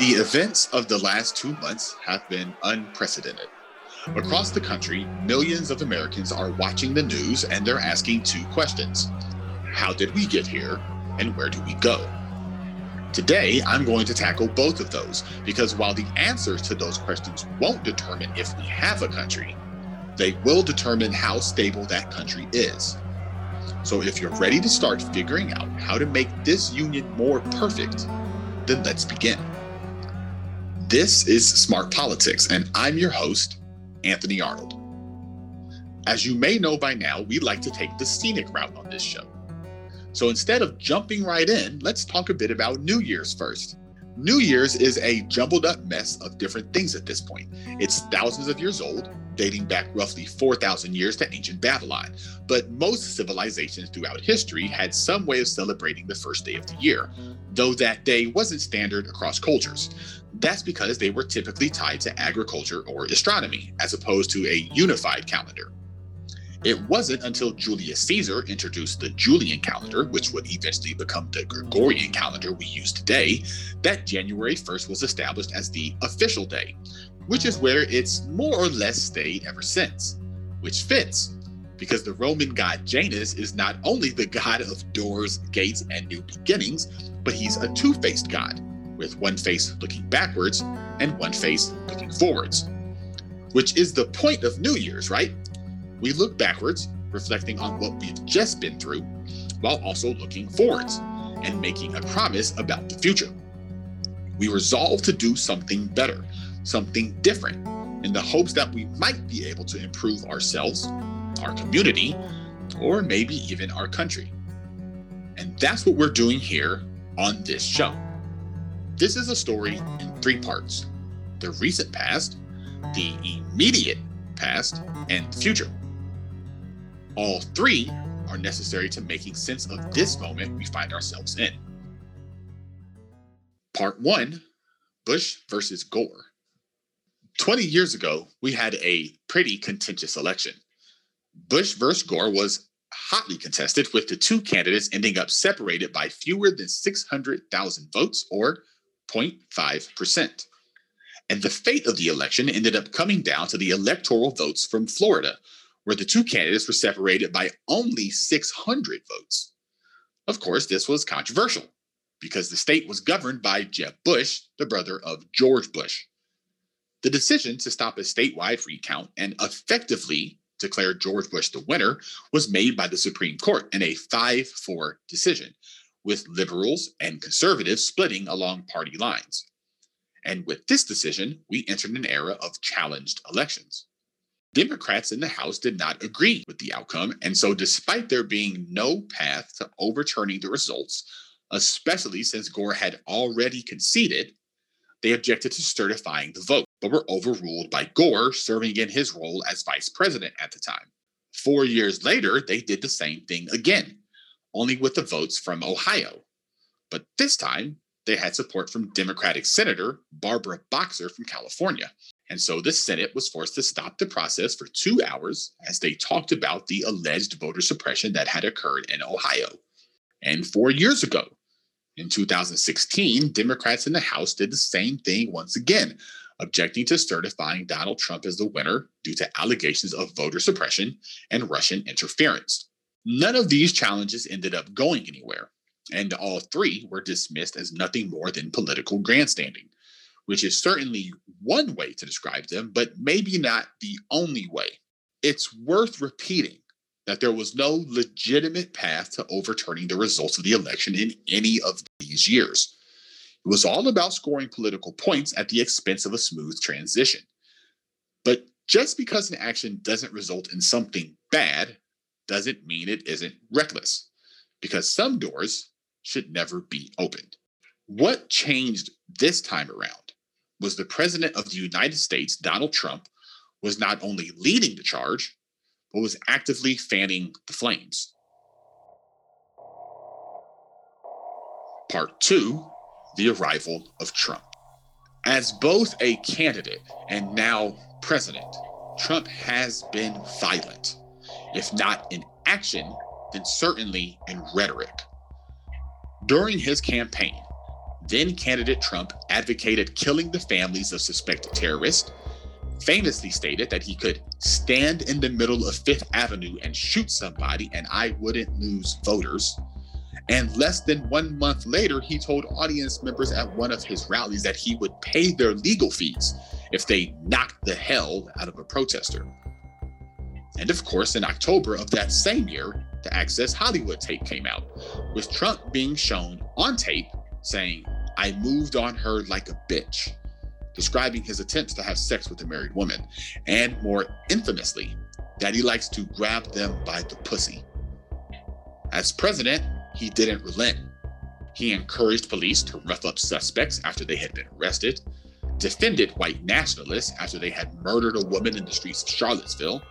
The events of the last two months have been unprecedented. Across the country, millions of Americans are watching the news and they're asking two questions How did we get here? And where do we go? Today, I'm going to tackle both of those because while the answers to those questions won't determine if we have a country, they will determine how stable that country is. So if you're ready to start figuring out how to make this union more perfect, then let's begin. This is Smart Politics, and I'm your host, Anthony Arnold. As you may know by now, we like to take the scenic route on this show. So instead of jumping right in, let's talk a bit about New Year's first. New Year's is a jumbled up mess of different things at this point. It's thousands of years old, dating back roughly 4,000 years to ancient Babylon. But most civilizations throughout history had some way of celebrating the first day of the year, though that day wasn't standard across cultures. That's because they were typically tied to agriculture or astronomy, as opposed to a unified calendar. It wasn't until Julius Caesar introduced the Julian calendar, which would eventually become the Gregorian calendar we use today, that January 1st was established as the official day, which is where it's more or less stayed ever since. Which fits, because the Roman god Janus is not only the god of doors, gates, and new beginnings, but he's a two faced god, with one face looking backwards and one face looking forwards. Which is the point of New Year's, right? We look backwards, reflecting on what we've just been through, while also looking forwards and making a promise about the future. We resolve to do something better, something different, in the hopes that we might be able to improve ourselves, our community, or maybe even our country. And that's what we're doing here on this show. This is a story in three parts the recent past, the immediate past, and the future. All three are necessary to making sense of this moment we find ourselves in. Part one Bush versus Gore. 20 years ago, we had a pretty contentious election. Bush versus Gore was hotly contested, with the two candidates ending up separated by fewer than 600,000 votes, or 0.5%. And the fate of the election ended up coming down to the electoral votes from Florida, where the two candidates were separated by only 600 votes. Of course, this was controversial because the state was governed by Jeb Bush, the brother of George Bush. The decision to stop a statewide recount and effectively declare George Bush the winner was made by the Supreme Court in a 5 4 decision, with liberals and conservatives splitting along party lines. And with this decision, we entered an era of challenged elections. Democrats in the House did not agree with the outcome. And so, despite there being no path to overturning the results, especially since Gore had already conceded, they objected to certifying the vote, but were overruled by Gore serving in his role as vice president at the time. Four years later, they did the same thing again, only with the votes from Ohio. But this time, they had support from Democratic Senator Barbara Boxer from California, and so the Senate was forced to stop the process for two hours as they talked about the alleged voter suppression that had occurred in Ohio. And four years ago, in 2016, Democrats in the House did the same thing once again, objecting to certifying Donald Trump as the winner due to allegations of voter suppression and Russian interference. None of these challenges ended up going anywhere, and all three were dismissed as nothing more than political grandstanding which is certainly one way to describe them, but maybe not the only way. It's worth repeating that there was no legitimate path to overturning the results of the election in any of these years. It was all about scoring political points at the expense of a smooth transition. But just because an action doesn't result in something bad doesn't mean it isn't reckless, because some doors should never be opened. What changed this time around was the president of the United States, Donald Trump, was not only leading the charge, but was actively fanning the flames. Part two the arrival of Trump. As both a candidate and now president, Trump has been violent, if not in action, then certainly in rhetoric. During his campaign, Then candidate Trump advocated killing the families of suspected terrorists, famously stated that he could stand in the middle of Fifth Avenue and shoot somebody and I wouldn't lose voters. And less than one month later, he told audience members at one of his rallies that he would pay their legal fees if they knocked the hell out of a protester. And of course, in October of that same year, the Access Hollywood tape came out, with Trump being shown on tape saying, I moved on her like a bitch, describing his attempts to have sex with a married woman, and more infamously, that he likes to grab them by the pussy. As president, he didn't relent. He encouraged police to rough up suspects after they had been arrested, defended white nationalists after they had murdered a woman in the streets of Charlottesville,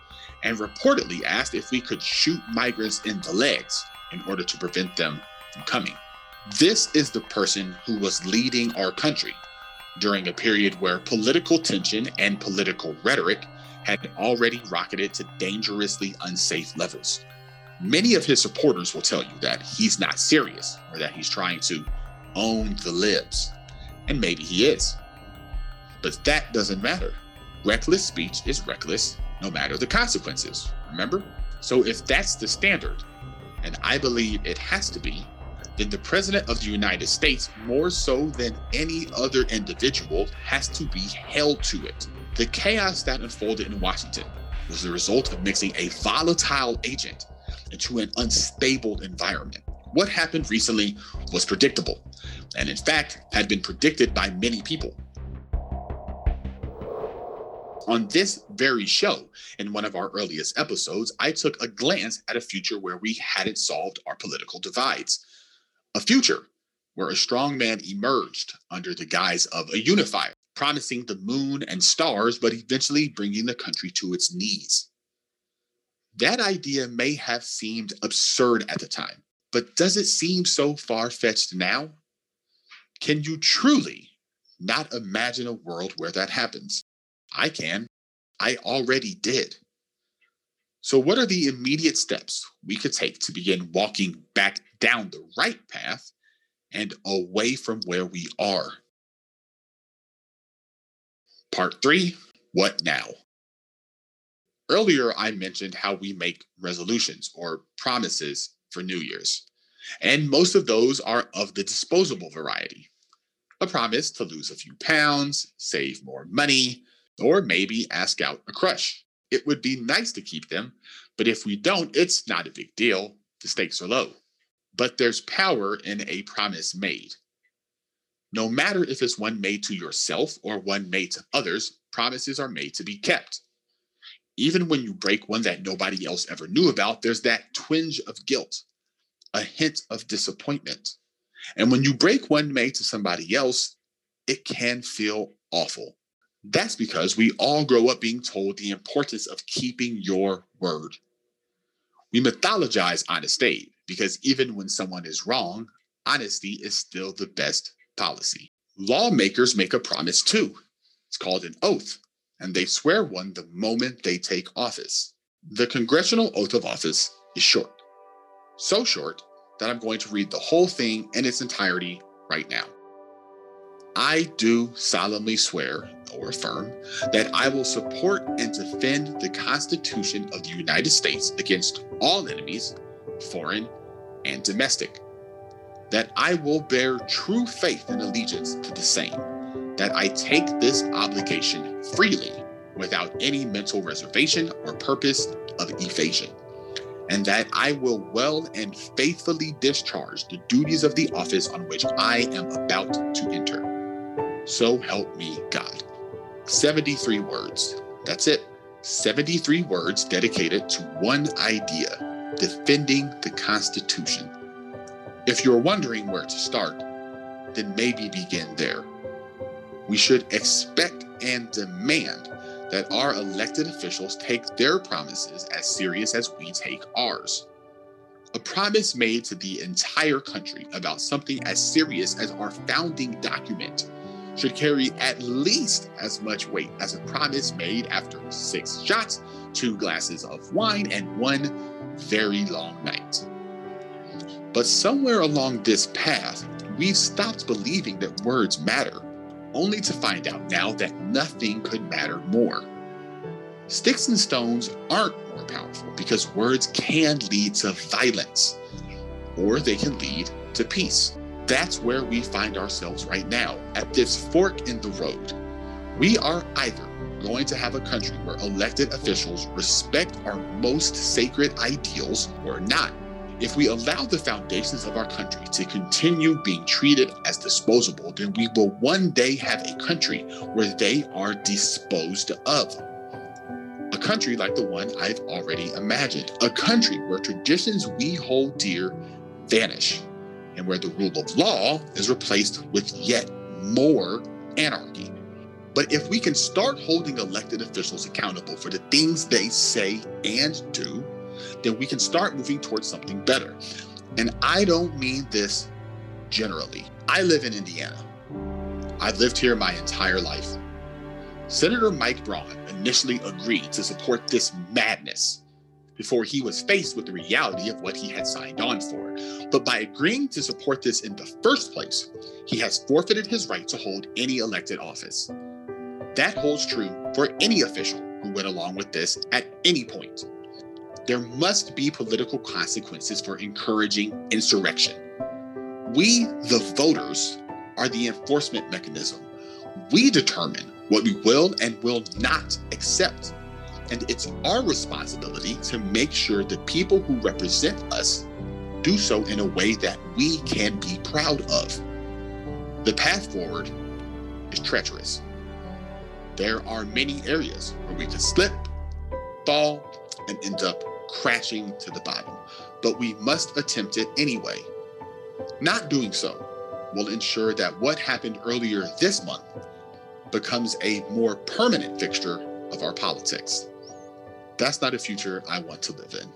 and reportedly asked if we could shoot migrants in the legs in order to prevent them from coming. This is the person who was leading our country during a period where political tension and political rhetoric had already rocketed to dangerously unsafe levels. Many of his supporters will tell you that he's not serious or that he's trying to own the libs. And maybe he is. But that doesn't matter. Reckless speech is reckless no matter the consequences. Remember? So if that's the standard, and I believe it has to be, then the President of the United States, more so than any other individual, has to be held to it. The chaos that unfolded in Washington was the result of mixing a volatile agent into an unstable environment. What happened recently was predictable, and in fact, had been predicted by many people. On this very show, in one of our earliest episodes, I took a glance at a future where we hadn't solved our political divides. A future where a strong man emerged under the guise of a unifier, promising the moon and stars, but eventually bringing the country to its knees. That idea may have seemed absurd at the time, but does it seem so far fetched now? Can you truly not imagine a world where that happens? I can. I already did. So, what are the immediate steps we could take to begin walking back down the right path and away from where we are? Part three What now? Earlier, I mentioned how we make resolutions or promises for New Year's, and most of those are of the disposable variety. A promise to lose a few pounds, save more money, or maybe ask out a crush. It would be nice to keep them, but if we don't, it's not a big deal. The stakes are low. But there's power in a promise made. No matter if it's one made to yourself or one made to others, promises are made to be kept. Even when you break one that nobody else ever knew about, there's that twinge of guilt, a hint of disappointment. And when you break one made to somebody else, it can feel awful. That's because we all grow up being told the importance of keeping your word. We mythologize honesty because even when someone is wrong, honesty is still the best policy. Lawmakers make a promise too. It's called an oath, and they swear one the moment they take office. The congressional oath of office is short. So short that I'm going to read the whole thing in its entirety right now. I do solemnly swear or affirm that I will support and defend the Constitution of the United States against all enemies, foreign and domestic. That I will bear true faith and allegiance to the same. That I take this obligation freely without any mental reservation or purpose of evasion. And that I will well and faithfully discharge the duties of the office on which I am about to enter. So help me God. 73 words. That's it. 73 words dedicated to one idea defending the Constitution. If you're wondering where to start, then maybe begin there. We should expect and demand that our elected officials take their promises as serious as we take ours. A promise made to the entire country about something as serious as our founding document should carry at least as much weight as a promise made after six shots, two glasses of wine, and one very long night. But somewhere along this path, We've stopped believing that words matter, only to find out now that nothing could matter more. Sticks and stones aren't more powerful because words can lead to violence or they can lead to peace. That's where we find ourselves right now, at this fork in the road. We are either going to have a country where elected officials respect our most sacred ideals or not. If we allow the foundations of our country to continue being treated as disposable, then we will one day have a country where they are disposed of. A country like the one I've already imagined, a country where traditions we hold dear vanish, and where the rule of law is replaced with yet more anarchy. But if we can start holding elected officials accountable for the things they say and do, then we can start moving towards something better. And I don't mean this generally. I live in Indiana. I've lived here my entire life. Senator Mike Braun initially agreed to support this madness before he was faced with the reality of what he had signed on for. But by agreeing to support this in the first place, he has forfeited his right to hold any elected office. That holds true for any official who went along with this at any point there must be political consequences for encouraging insurrection. We, the voters, are the enforcement mechanism. We determine what we will and will not accept. And it's our responsibility to make sure the people who represent us do so in a way that we can be proud of. The path forward is treacherous. There are many areas where we could slip, fall, and end up crashing to the bottom, but we must attempt it anyway. Not doing so will ensure that what happened earlier this month becomes a more permanent fixture of our politics. That's not a future I want to live in.